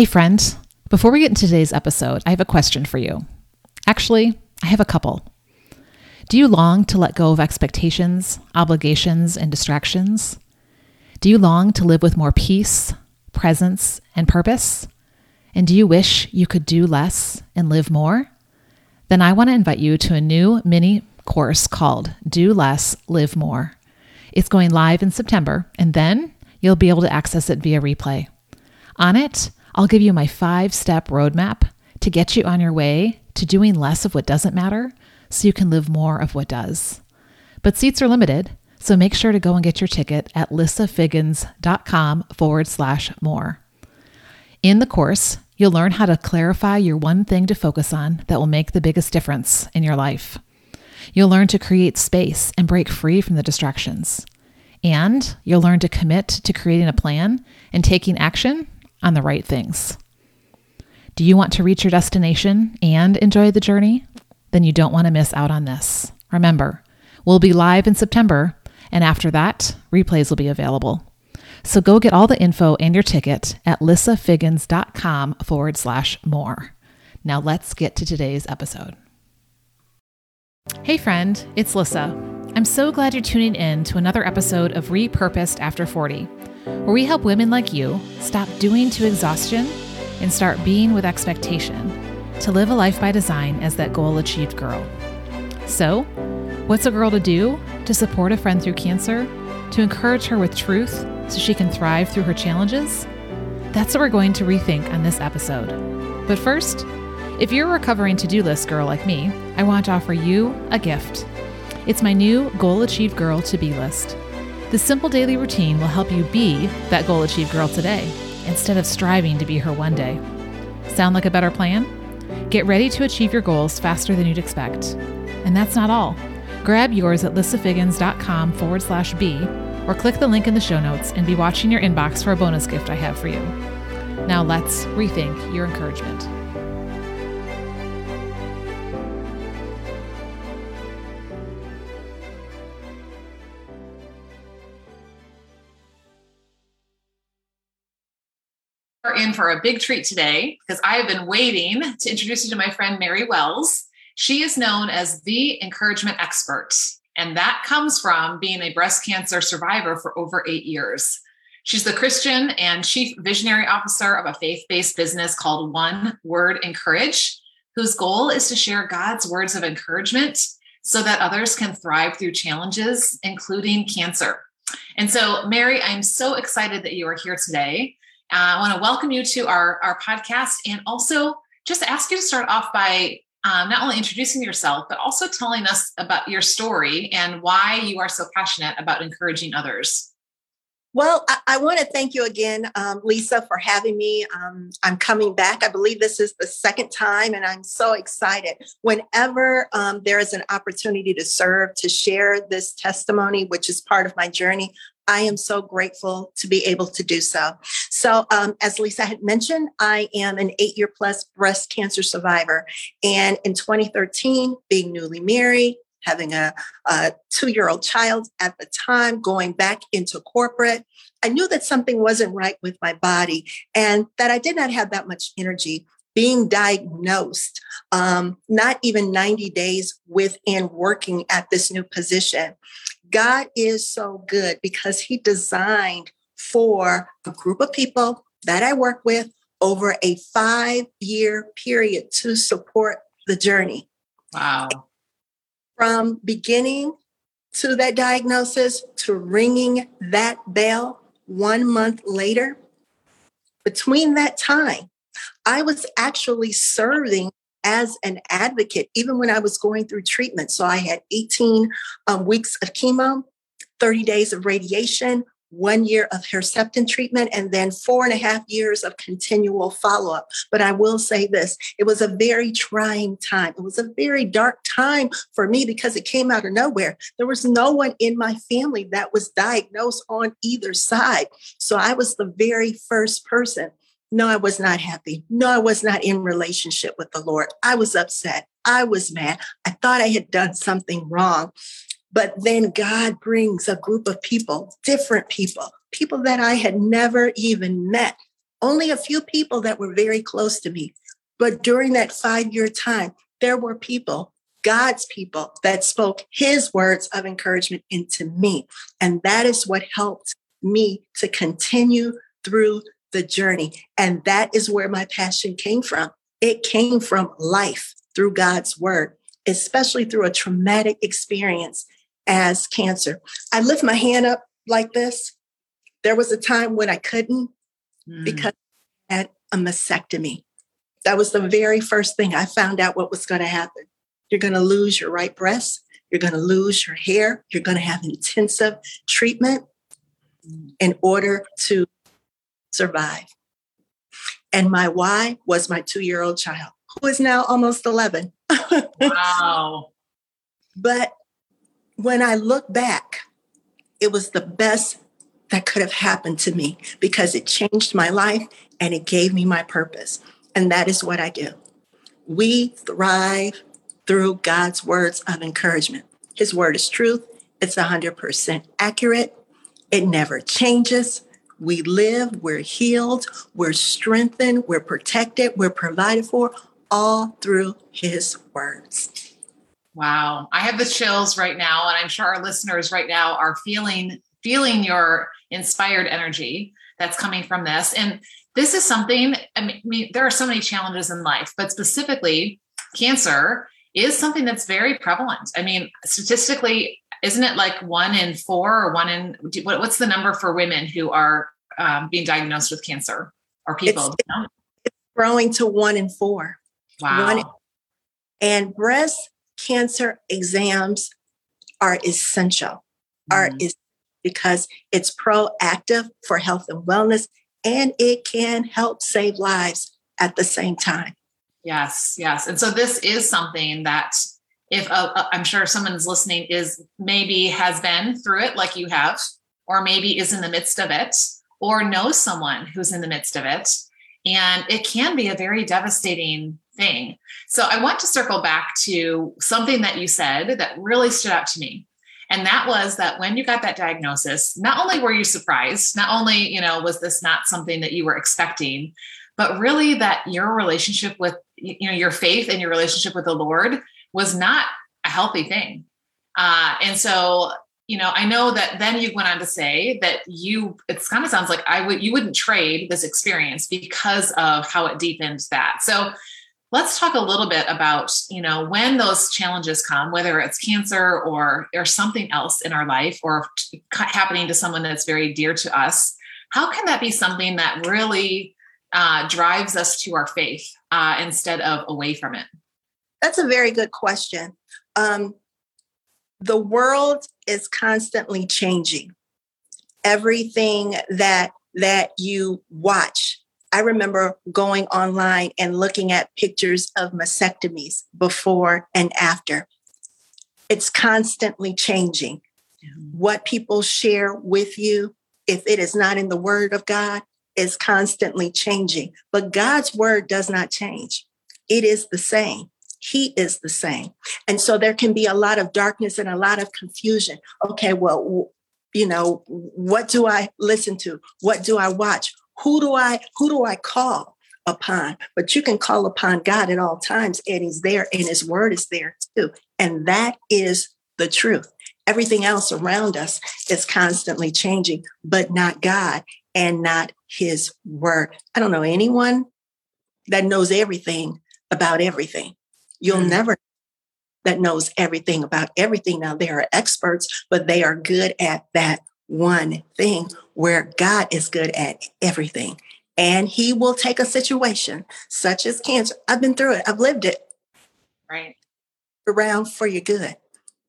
Hey, friend, before we get into today's episode, I have a question for you. Actually, I have a couple. Do you long to let go of expectations, obligations, and distractions? Do you long to live with more peace, presence, and purpose? And do you wish you could do less and live more? Then I want to invite you to a new mini course called Do Less, Live More. It's going live in September, and then you'll be able to access it via replay. On it, I'll give you my five step roadmap to get you on your way to doing less of what doesn't matter so you can live more of what does. But seats are limited, so make sure to go and get your ticket at lissafiggins.com forward slash more. In the course, you'll learn how to clarify your one thing to focus on that will make the biggest difference in your life. You'll learn to create space and break free from the distractions. And you'll learn to commit to creating a plan and taking action on the right things. Do you want to reach your destination and enjoy the journey? Then you don't want to miss out on this. Remember, we'll be live in September, and after that, replays will be available. So go get all the info and your ticket at lissafiggins.com forward slash more. Now let's get to today's episode. Hey, friend, it's Lissa. I'm so glad you're tuning in to another episode of Repurposed After 40 where we help women like you stop doing to exhaustion and start being with expectation to live a life by design as that goal achieved girl. So, what's a girl to do to support a friend through cancer, to encourage her with truth so she can thrive through her challenges? That's what we're going to rethink on this episode. But first, if you're a recovering to do list girl like me, I want to offer you a gift. It's my new Goal Achieved Girl to Be list. This simple daily routine will help you be that goal achieved girl today instead of striving to be her one day. Sound like a better plan? Get ready to achieve your goals faster than you'd expect. And that's not all. Grab yours at lissafiggins.com forward slash B or click the link in the show notes and be watching your inbox for a bonus gift I have for you. Now let's rethink your encouragement. For a big treat today because I have been waiting to introduce you to my friend Mary Wells. She is known as the encouragement expert, and that comes from being a breast cancer survivor for over eight years. She's the Christian and chief visionary officer of a faith based business called One Word Encourage, whose goal is to share God's words of encouragement so that others can thrive through challenges, including cancer. And so, Mary, I'm so excited that you are here today. Uh, I want to welcome you to our, our podcast and also just ask you to start off by um, not only introducing yourself, but also telling us about your story and why you are so passionate about encouraging others. Well, I, I want to thank you again, um, Lissa, for having me. Um, I'm coming back. I believe this is the second time, and I'm so excited. Whenever um, there is an opportunity to serve, to share this testimony, which is part of my journey, I am so grateful to be able to do so. So, um, as Lisa had mentioned, I am an eight year plus breast cancer survivor. And in 2013, being newly married, having a, a two year old child at the time, going back into corporate, I knew that something wasn't right with my body and that I did not have that much energy being diagnosed, um, not even 90 days within working at this new position. God is so good because He designed for a group of people that I work with over a five year period to support the journey. Wow. From beginning to that diagnosis to ringing that bell one month later, between that time, I was actually serving as an advocate, even when I was going through treatment. So I had 18 um, weeks of chemo, 30 days of radiation, one year of Herceptin treatment, and then four and a half years of continual follow up. But I will say this it was a very trying time. It was a very dark time for me because it came out of nowhere. There was no one in my family that was diagnosed on either side. So I was the very first person no, I was not happy. No, I was not in relationship with the Lord. I was upset. I was mad. I thought I had done something wrong. But then God brings a group of people, different people, people that I had never even met, only a few people that were very close to me. But during that five year time, there were people, God's people, that spoke his words of encouragement into me. And that is what helped me to continue through the journey. And that is where my passion came from. It came from life through God's word, especially through a traumatic experience as cancer. I lift my hand up like this. There was a time when I couldn't mm. because I had a mastectomy. That was the very first thing I found out what was going to happen. You're going to lose your right breast. You're going to lose your hair. You're going to have intensive treatment mm. in order to survive. And my why was my two year old child, who is now almost 11. wow. But when I look back, it was the best that could have happened to me because it changed my life and it gave me my purpose. And that is what I do. We thrive through God's words of encouragement. His word is truth, it's 100% accurate, it never changes. We live, we're healed, we're strengthened, we're protected, we're provided for, all through His words. Wow. I have the chills right now, and I'm sure our listeners right now are feeling feeling your inspired energy that's coming from this. And this is something, I mean, there are so many challenges in life, but specifically, cancer is something that's very prevalent. I mean, statistically, isn't it like one in four or one in what's the number for women who are um, being diagnosed with cancer or people? It's, it's growing to one in four. Wow. One, and breast cancer exams are essential. Mm. Are is because it's proactive for health and wellness and it can help save lives at the same time. Yes, yes. And so this is something that if uh, uh, I'm sure someone's listening is maybe has been through it like you have, or maybe is in the midst of it, or knows someone who's in the midst of it. And it can be a very devastating thing. So I want to circle back to something that you said that really stood out to me. And that was that when you got that diagnosis, not only were you surprised, not only, you know, was this not something that you were expecting, but really that your relationship with, you know, your faith and your relationship with the Lord was not a healthy thing. Uh, and so, you know, I know that then you went on to say that you, it kind of sounds like I would, you wouldn't trade this experience because of how it deepened that. So let's talk a little bit about you know when those challenges come whether it's cancer or or something else in our life or happening to someone that's very dear to us how can that be something that really uh, drives us to our faith uh, instead of away from it? That's a very good question. Um, the world is constantly changing. Everything that that you watch I remember going online and looking at pictures of mastectomies before and after. It's constantly changing. Mm-hmm. What people share with you, if it is not in the word of God, is constantly changing. But God's word does not change, it is the same. He is the same. And so there can be a lot of darkness and a lot of confusion. Okay, well, you know, what do I listen to? What do I watch? Who do I who do I call upon? But you can call upon God at all times, and He's there, and His word is there too. And that is the truth. Everything else around us is constantly changing, but not God and not His word. I don't know anyone that knows everything about everything. You'll mm-hmm. never that knows everything about everything. Now, there are experts, but they are good at that one thing where God is good at everything. And he will take a situation such as cancer. I've been through it, I've lived it. Right. Around for your good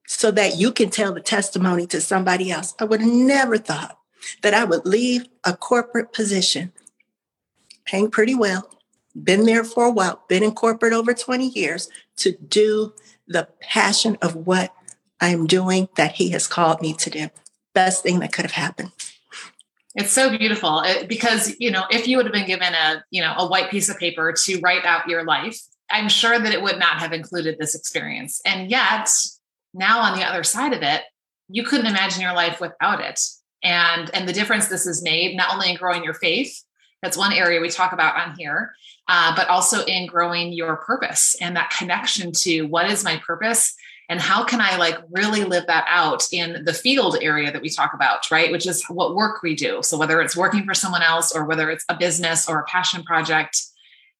so that you can tell the testimony to somebody else. I would have never thought that I would leave a corporate position, paying pretty well, been there for a while, been in corporate over 20 years to do the passion of what I'm doing that he has called me to do best thing that could have happened. It's so beautiful it, because, you know, if you would have been given a, you know, a white piece of paper to write out your life, I'm sure that it would not have included this experience. And yet, now on the other side of it, you couldn't imagine your life without it. And and the difference this has made not only in growing your faith, That's one area we talk about on here, uh, but also in growing your purpose and that connection to what is my purpose and how can I like really live that out in the field area that we talk about, right? Which is what work we do. So whether it's working for someone else or whether it's a business or a passion project,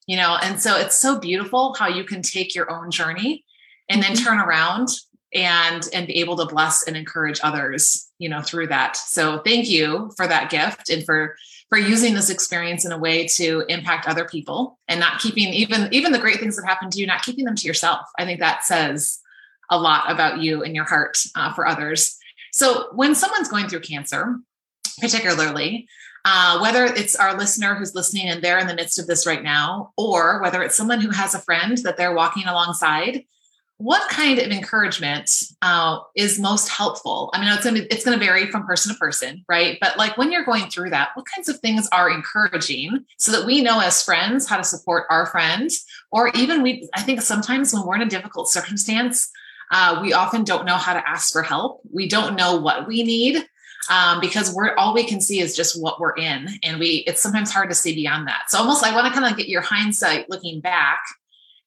you know, and so it's so beautiful how you can take your own journey and then mm-hmm. turn around and and be able to bless and encourage others you know through that so thank you for that gift and for for using this experience in a way to impact other people and not keeping even even the great things that happen to you not keeping them to yourself i think that says a lot about you and your heart uh, for others so when someone's going through cancer particularly uh, whether it's our listener who's listening and they're in the midst of this right now or whether it's someone who has a friend that they're walking alongside what kind of encouragement uh, is most helpful? I mean, it's gonna it's gonna vary from person to person, right? But like when you're going through that, what kinds of things are encouraging so that we know as friends how to support our friends, or even we. I think sometimes when we're in a difficult circumstance, uh, we often don't know how to ask for help. We don't know what we need. Um, because we're all we can see is just what we're in and we it's sometimes hard to see beyond that so almost i want to kind of get your hindsight looking back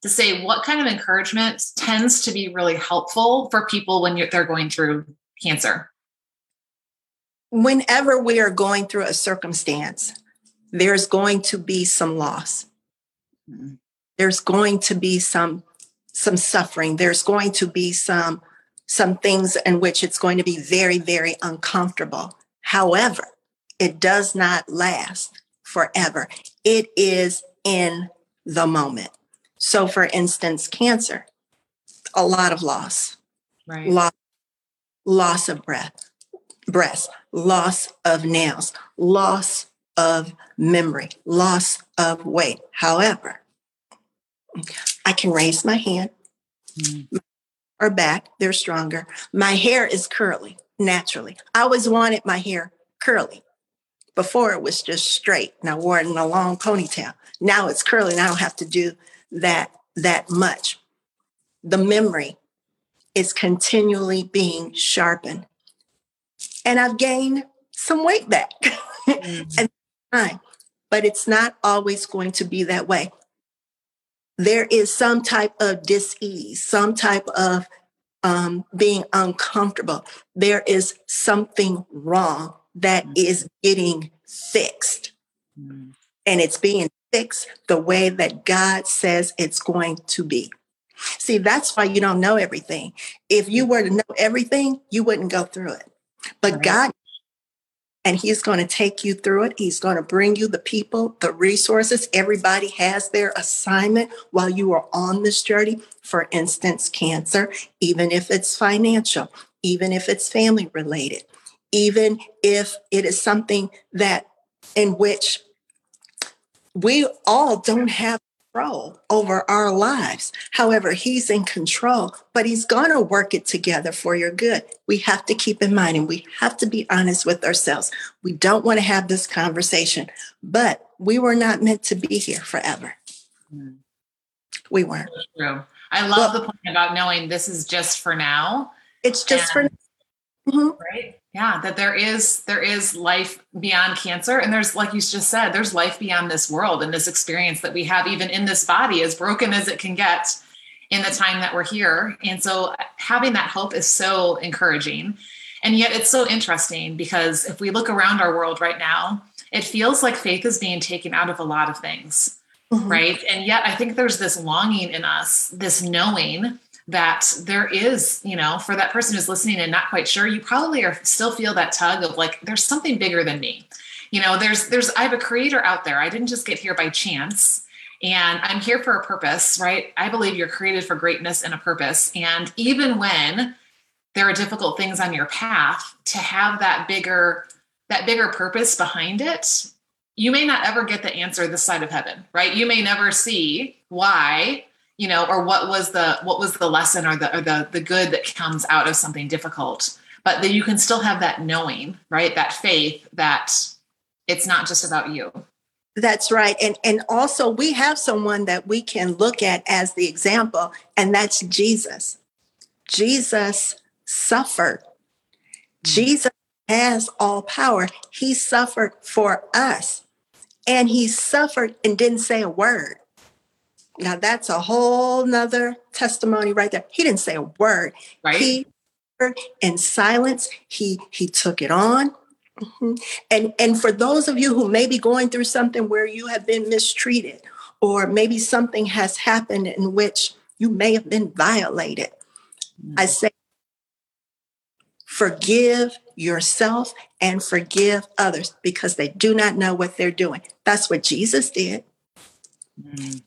to say what kind of encouragement tends to be really helpful for people when they're going through cancer? Whenever we are going through a circumstance, there's going to be some loss. Mm-hmm. There's going to be some some suffering. There's going to be some some things in which it's going to be very very uncomfortable. However, it does not last forever. It is in the moment. So, for instance, cancer, a lot of loss, right. loss, loss of breath, breast, loss of nails, loss of memory, loss of weight. However, I can raise my hand mm. or back, they're stronger. My hair is curly naturally. I always wanted my hair curly. Before it was just straight and I wore it in a long ponytail. Now it's curly and I don't have to do that that much. The memory is continually being sharpened. And I've gained some weight back. Mm-hmm. and but it's not always going to be that way. There is some type of dis-ease, some type of um, being uncomfortable. There is something wrong that mm-hmm. is getting fixed. Mm-hmm. And it's being fixed the way that God says it's going to be. See, that's why you don't know everything. If you were to know everything, you wouldn't go through it. But right. God, and He's going to take you through it. He's going to bring you the people, the resources. Everybody has their assignment while you are on this journey. For instance, cancer, even if it's financial, even if it's family related, even if it is something that in which we all don't have control over our lives. However, he's in control, but he's going to work it together for your good. We have to keep in mind and we have to be honest with ourselves. We don't want to have this conversation, but we were not meant to be here forever. Mm. We weren't. True. I love well, the point about knowing this is just for now. It's just for mm-hmm. right yeah that there is there is life beyond cancer. And there's like you just said there's life beyond this world and this experience that we have even in this body as broken as it can get in the time that we're here. And so having that hope is so encouraging. And yet it's so interesting because if we look around our world right now it feels like faith is being taken out of a lot of things mm-hmm. right? And yet i think there's this longing in us this knowing that there is, you know, for that person who's listening and not quite sure, you probably are still feel that tug of like, there's something bigger than me. You know, there's, there's, I have a creator out there. I didn't just get here by chance and I'm here for a purpose, right? I believe you're created for greatness and a purpose. And even when there are difficult things on your path, to have that bigger, that bigger purpose behind it, you may not ever get the answer this side of heaven, right? You may never see why you know or what was the what was the lesson or the or the the good that comes out of something difficult. But that you can still have that knowing right? That faith that it's not just about you. That's right. And and also we have someone that we can look at as the example and that's jesus. Jesus suffered. Mm-hmm. jesus has all power. He suffered for us. And he suffered and didn't say a word. Now that's a whole nother testimony right there. He didn't say a word. Right. He in silence, he he took it on. Mm-hmm. And and for those of you who may be going through something where you have been mistreated, or maybe something has happened in which you may have been violated, mm-hmm. I say forgive yourself and forgive others because they do not know what they're doing. That's what Jesus did. Mm-hmm.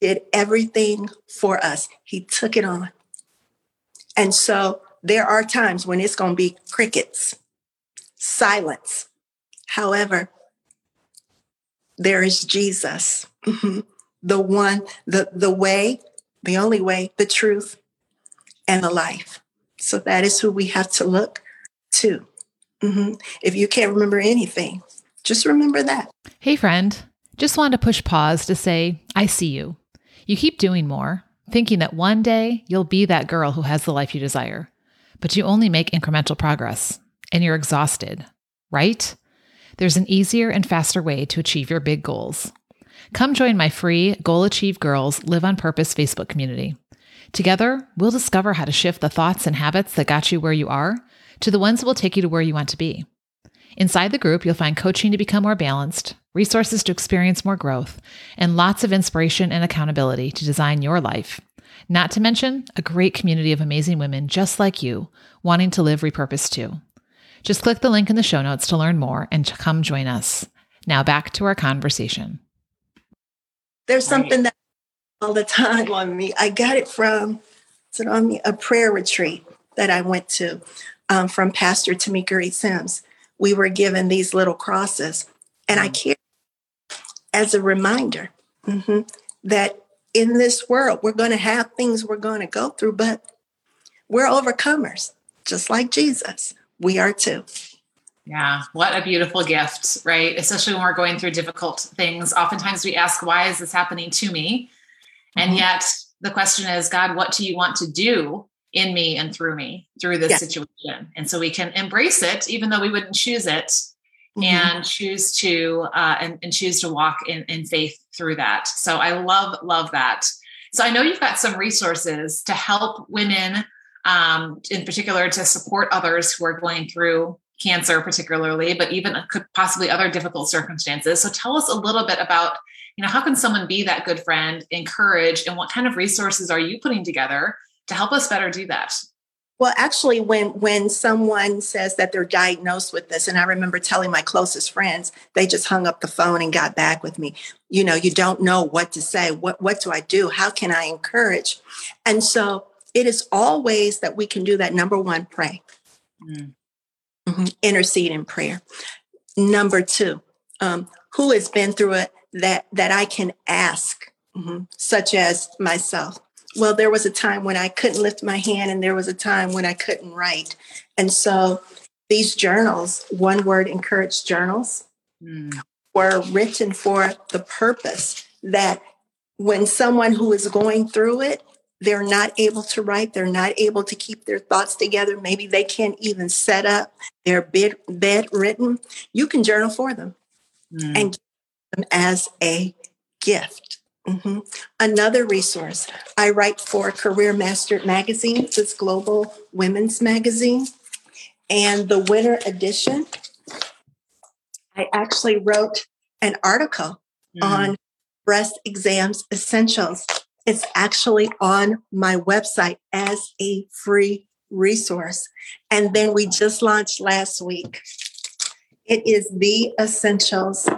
Did everything for us. He took it on. And so there are times when it's going to be crickets, silence. However, there is Jesus, mm-hmm. the one, the, the way, the only way, the truth, and the life. So that is who we have to look to. Mm-hmm. If you can't remember anything, just remember that. Hey, friend, just wanted to push pause to say, I see you. You keep doing more, thinking that one day you'll be that girl who has the life you desire, but you only make incremental progress and you're exhausted, right? There's an easier and faster way to achieve your big goals. Come join my free Goal Achieve Girls Live on Purpose Facebook community. Together, we'll discover how to shift the thoughts and habits that got you where you are to the ones that will take you to where you want to be. Inside the group, you'll find coaching to become more balanced, resources to experience more growth, and lots of inspiration and accountability to design your life. Not to mention a great community of amazing women just like you, wanting to live repurposed too. Just click the link in the show notes to learn more and to come join us. Now back to our conversation. There's something that all the time on me. I got it from it on me a prayer retreat that I went to um, from Pastor Tamika Reed Sims. We were given these little crosses, and I mm. Carry as a reminder mm-hmm, that in this world we're going to have things we're going to go through, but we're overcomers, just like Jesus. We are too. Yeah, what a beautiful gift, right? Especially when we're going through difficult things. Oftentimes we ask, why is this happening to me? And mm-hmm. yet the question is, God, what do you want to do in me and through me through this yes. situation? And so we can embrace it, even though we wouldn't choose it, mm-hmm. and choose to uh, and, and, choose to walk in, in faith through that. So I love love that. So I know you've got some resources to help women, um, in particular, to support others who are going through cancer, particularly, but even could possibly other difficult circumstances. So tell us a little bit about you know how can someone be that good friend encourage and what kind of resources are you putting together to help us better do that well actually when when someone says that they're diagnosed with this and i remember telling my closest friends they just hung up the phone and got back with me you know you don't know what to say what what do i do how can i encourage and so it is always that we can do that number one pray mm. mm-hmm. intercede in prayer number two um, who has been through it that that I can ask, mm-hmm, such as myself. Well, there was a time when I couldn't lift my hand, and there was a time when I couldn't write, and so these journals, one word encouraged journals, mm. were written for the purpose that when someone who is going through it they're not able to write they're not able to keep their thoughts together maybe they can't even set up their bed, bed written you can journal for them mm. and them as a gift. Mm-hmm. Another resource, I write for Career Mastered Magazine, this global women's magazine. And the winter edition, I actually wrote an article mm. on breast exams essentials. It's actually on my website as a free resource. And then we just launched last week. It is the essentials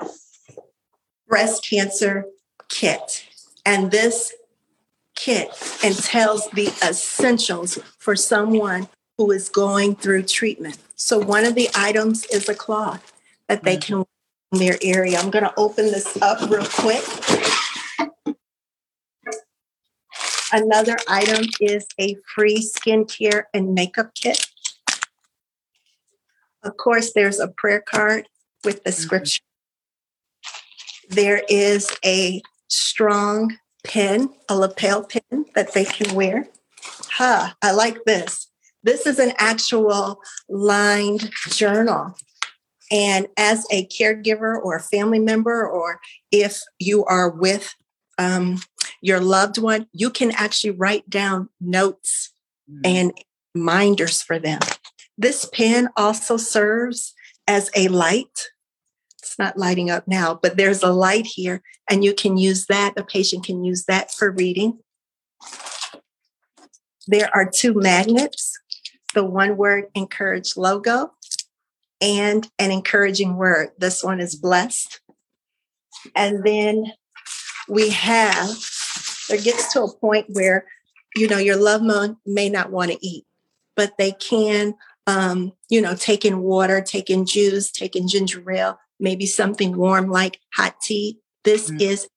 breast cancer kit. And this kit entails the essentials for someone who is going through treatment. So one of the items is a cloth that they can wear in their area. I'm going to open this up real quick. Another item is a free skincare and makeup kit. Of course, there's a prayer card with the mm-hmm. scripture there is a strong pin, a lapel pin that they can wear. Ha, I like this. This is an actual lined journal. And as a caregiver or a family member, or if you are with um, your loved one, you can actually write down notes mm. and reminders for them. This pen also serves as a light. Not lighting up now, but there's a light here, and you can use that. A patient can use that for reading. There are two magnets the one word encourage logo and an encouraging word. This one is blessed. And then we have, it gets to a point where, you know, your loved one may not want to eat, but they can, um, you know, take in water, take in juice, take in ginger ale, maybe something warm like hot tea. This mm. is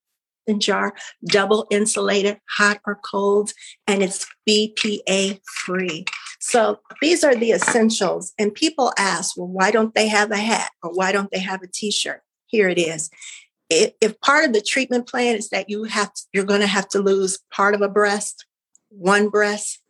jar, double insulated, hot or cold, and it's BPA free. So these are the essentials. And people ask, well, why don't they have a hat or why don't they have a t-shirt? Here it is. If part of the treatment plan is that you have to, you're going to have to lose part of a breast, one breast,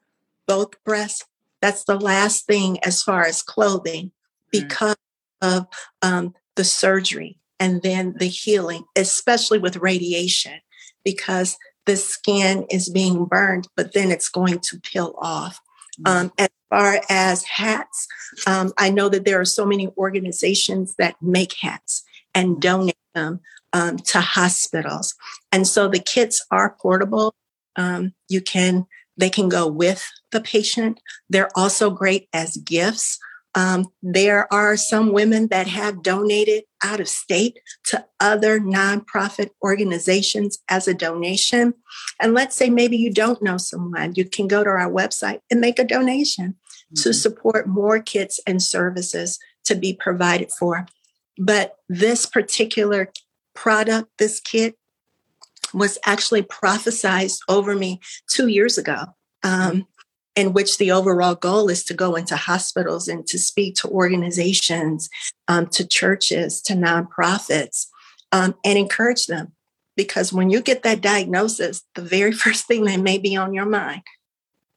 both breasts, that's the last thing as far as clothing because mm. of um, the surgery and then the healing, especially with radiation, because the skin is being burned, but then it's going to peel off. Mm-hmm. Um, as far as hats, um, I know that there are so many organizations that make hats and donate them um, to hospitals. And so the kits are portable. Um, you can, they can go with the patient. They're also great as gifts. Um, there are some women that have donated out of state to other nonprofit organizations as a donation. And let's say maybe you don't know someone, you can go to our website and make a donation mm-hmm. to support more kits and services to be provided for. But this particular product, this kit, was actually prophesized over me two years ago. Um, in which the overall goal is to go into hospitals and to speak to organizations, um, to churches, to nonprofits, um, and encourage them. Because when you get that diagnosis, the very first thing that may be on your mind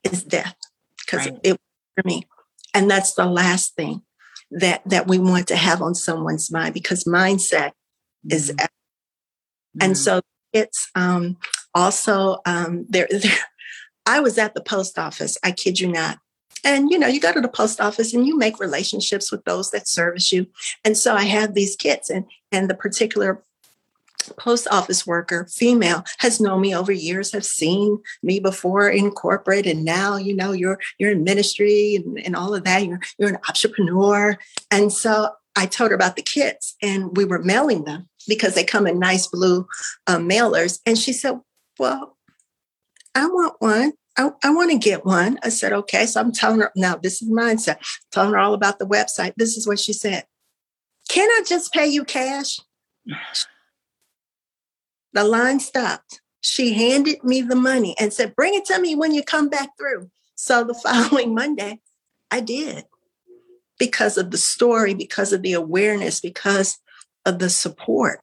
is death, because right. it for me, and that's the last thing that that we want to have on someone's mind because mindset mm-hmm. is, mm-hmm. and so it's um, also um, there. there I was at the post office, I kid you not. And you know, you go to the post office and you make relationships with those that service you. And so I have these kits and and the particular post office worker, female, has known me over years, have seen me before in corporate, and now you know you're you're in ministry and, and all of that. You're you're an entrepreneur. And so I told her about the kits and we were mailing them because they come in nice blue um, mailers. And she said, Well, I want one. I, I want to get one. I said, okay. So I'm telling her, now this is mindset. telling her all about the website. This is what she said. Can I just pay you cash? The line stopped. She handed me the money and said, bring it to me when you come back through. So the following Monday, I did because of the story, because of the awareness, because of the support.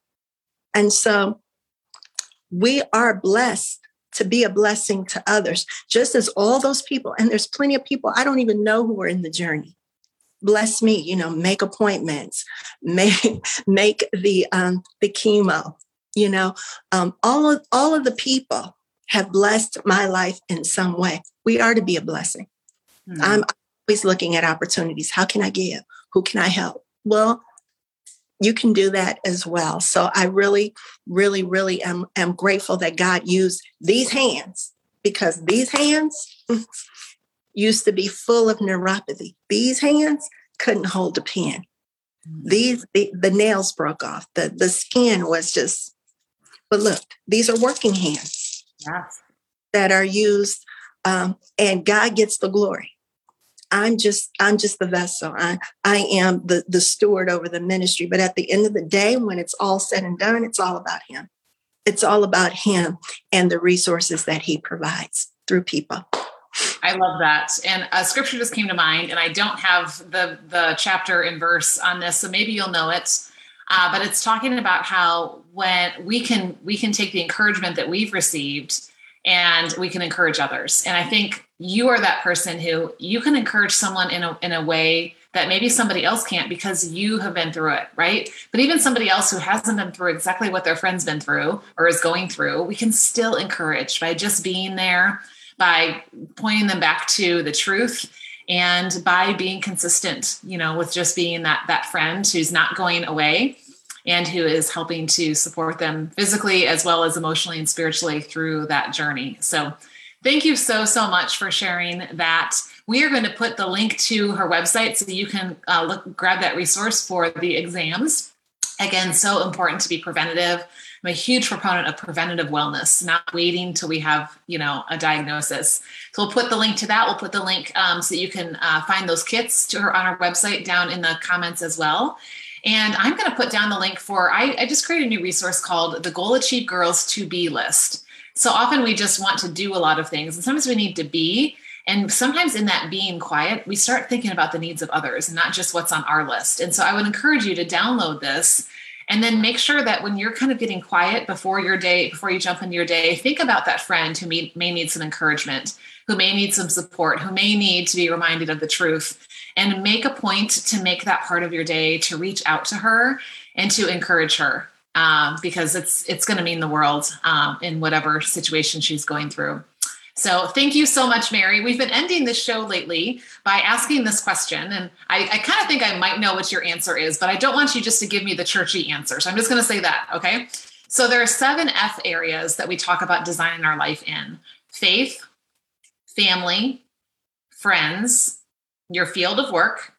And so we are blessed to be a blessing to others, just as all those people, and there's plenty of people I don't even know who are in the journey. Bless me, you know, make appointments, make make the um, the chemo, you know, um, all of all of the people have blessed my life in some way. We are to be a blessing. Mm-hmm. I'm always looking at opportunities. How can I give? Who can I help? Well, you can do that as well. So I really, really, really am, am grateful that God used these hands because these hands used to be full of neuropathy. These hands couldn't hold a pen. Mm. These the, the nails broke off. The the skin was just but look, these are working hands yes. that are used um, and God gets the glory. I'm just I'm just the vessel. I I am the the steward over the ministry. But at the end of the day, when it's all said and done, it's all about him. It's all about him and the resources that he provides through people. I love that. And a scripture just came to mind, and I don't have the the chapter and verse on this, so maybe you'll know it. Uh, but it's talking about how when we can we can take the encouragement that we've received and we can encourage others. And I think you are that person who you can encourage someone in a in a way that maybe somebody else can't because you have been through it, right? But even somebody else who hasn't been through exactly what their friend's been through or is going through, we can still encourage by just being there, by pointing them back to the truth and by being consistent, you know, with just being that that friend who's not going away and who is helping to support them physically as well as emotionally and spiritually through that journey. So thank you so so much for sharing that. We are going to put the link to her website so you can uh, look grab that resource for the exams. Again so important to be preventative. I'm a huge proponent of preventative wellness not waiting till we have you know a diagnosis. So we'll put the link to that. We'll put the link um, so you can uh, find those kits to her on our website down in the comments as well and i'm going to put down the link for I, I just created a new resource called the goal achieve girls to be list. So often we just want to do a lot of things and sometimes we need to be. And sometimes in that being quiet, we start thinking about the needs of others and not just what's on our list. And so I would encourage you to download this and then make sure that when you're kind of getting quiet before your day, before you jump into your day, think about that friend who may, may need some encouragement, who may need some support, who may need to be reminded of the truth, and make a point to make that part of your day to reach out to her and to encourage her um, because it's it's going to mean the world um, in whatever situation she's going through. So thank you so much, Mary. We've been ending this show lately by asking this question. And I, I kind of think I might know what your answer is, but I don't want you just to give me the churchy answer. So I'm just going to say that. Okay. So there are seven F areas that we talk about designing our life in faith, family, friends, your field of work,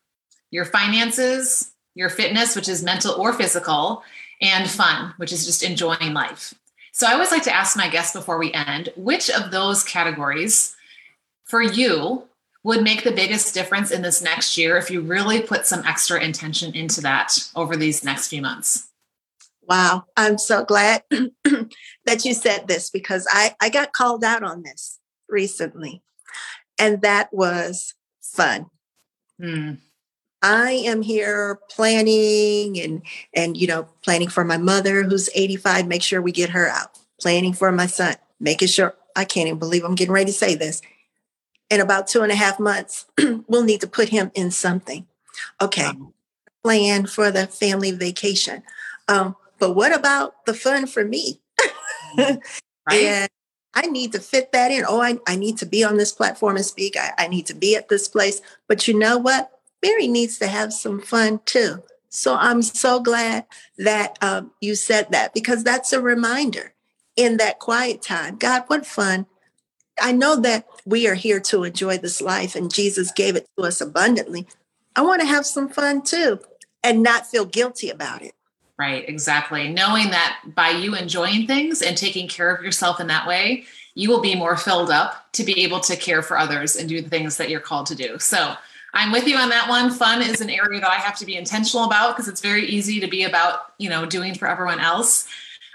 your finances, your fitness, which is mental or physical, and fun, which is just enjoying life. So I always like to ask my guests before we end which of those categories for you would make the biggest difference in this next year if you really put some extra intention into that over these next few months? Wow, I'm so glad that you said this because I, I got called out on this recently, and that was fun. Hmm. I am here planning and and you know planning for my mother who's 85 make sure we get her out. Planning for my son making sure I can't even believe I'm getting ready to say this. In about two and a half months we'll need to put him in something. Okay plan for the family vacation. Um, but what about the fun for me? Right. and I need to fit that in. Oh, I, I need to be on this platform and speak. I, I need to be at this place. But you know what? Mary needs to have some fun too. So I'm so glad that um, you said that because that's a reminder in that quiet time. God, what fun. I know that we are here to enjoy this life and Jesus gave it to us abundantly. I want to have some fun too and not feel guilty about it. Right, exactly. Knowing that by you enjoying things and taking care of yourself in that way, you will be more filled up to be able to care for others and do the things that you're called to do. So, I'm with you on that one. Fun is an area that I have to be intentional about because it's very easy to be about, you know, doing for everyone else.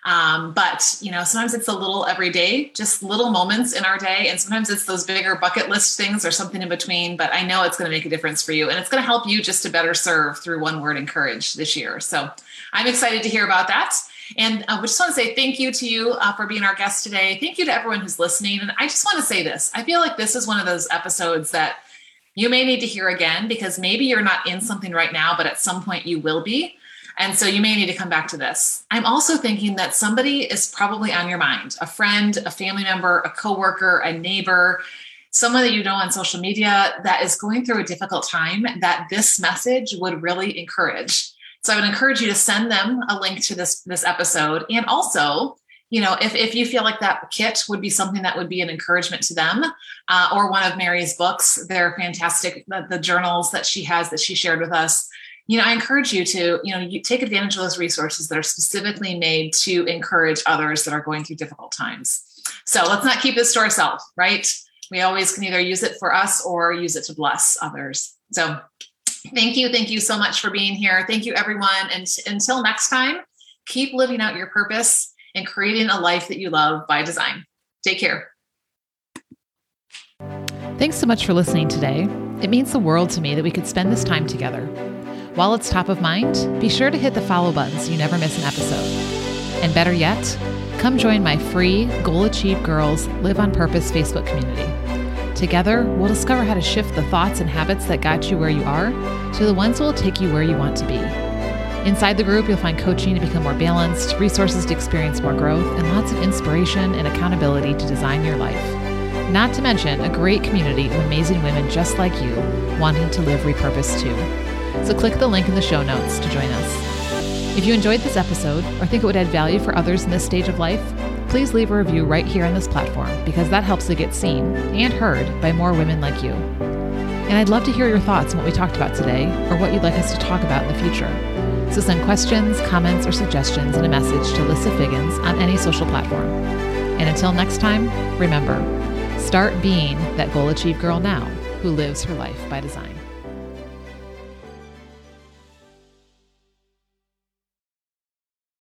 Um, but you know, sometimes it's a little every day, just little moments in our day, and sometimes it's those bigger bucket list things or something in between. But I know it's going to make a difference for you, and it's going to help you just to better serve through one word encourage this year. So I'm excited to hear about that. And uh, just want to say thank you to you uh, for being our guest today. Thank you to everyone who's listening. And I just want to say this: I feel like this is one of those episodes that you may need to hear again because maybe you're not in something right now, but at some point you will be. And so you may need to come back to this. I'm also thinking that somebody is probably on your mind a friend, a family member, a coworker, a neighbor, someone that you know on social media that is going through a difficult time that this message would really encourage. So I would encourage you to send them a link to this, this episode and also you know, if, if you feel like that kit would be something that would be an encouragement to them, uh, or one of Mary's books, they're fantastic. The, the, journals that she has that she shared with us, you know, I encourage you to, you know, you take advantage of those resources that are specifically made to encourage others that are going through difficult times. So let's not keep this to ourselves, right? We always can either use it for us or use it to bless others. So thank you. Thank you so much for being here. Thank you, everyone. And until next time, keep living out your purpose and creating a life that you love by design. Take care. Thanks so much for listening today. It means the world to me that we could spend this time together. While it's top of mind, be sure to hit the follow button so you never miss an episode. And better yet, come join my free Goal Achieve Girls Live on Purpose Facebook community. Together, we'll discover how to shift the thoughts and habits that got you where you are to the ones that will take you where you want to be. Inside the group, you'll find coaching to become more balanced, resources to experience more growth, and lots of inspiration and accountability to design your life. Not to mention a great community of amazing women just like you wanting to live repurposed too. So click the link in the show notes to join us. If you enjoyed this episode or think it would add value for others in this stage of life, please leave a review right here on this platform because that helps it get seen and heard by more women like you. And I'd love to hear your thoughts on what we talked about today or what you'd like us to talk about in the future. So send questions, comments, or suggestions in a message to Lissa Figgins on any social platform. And until next time, remember start being that goal achieved girl now who lives her life by design.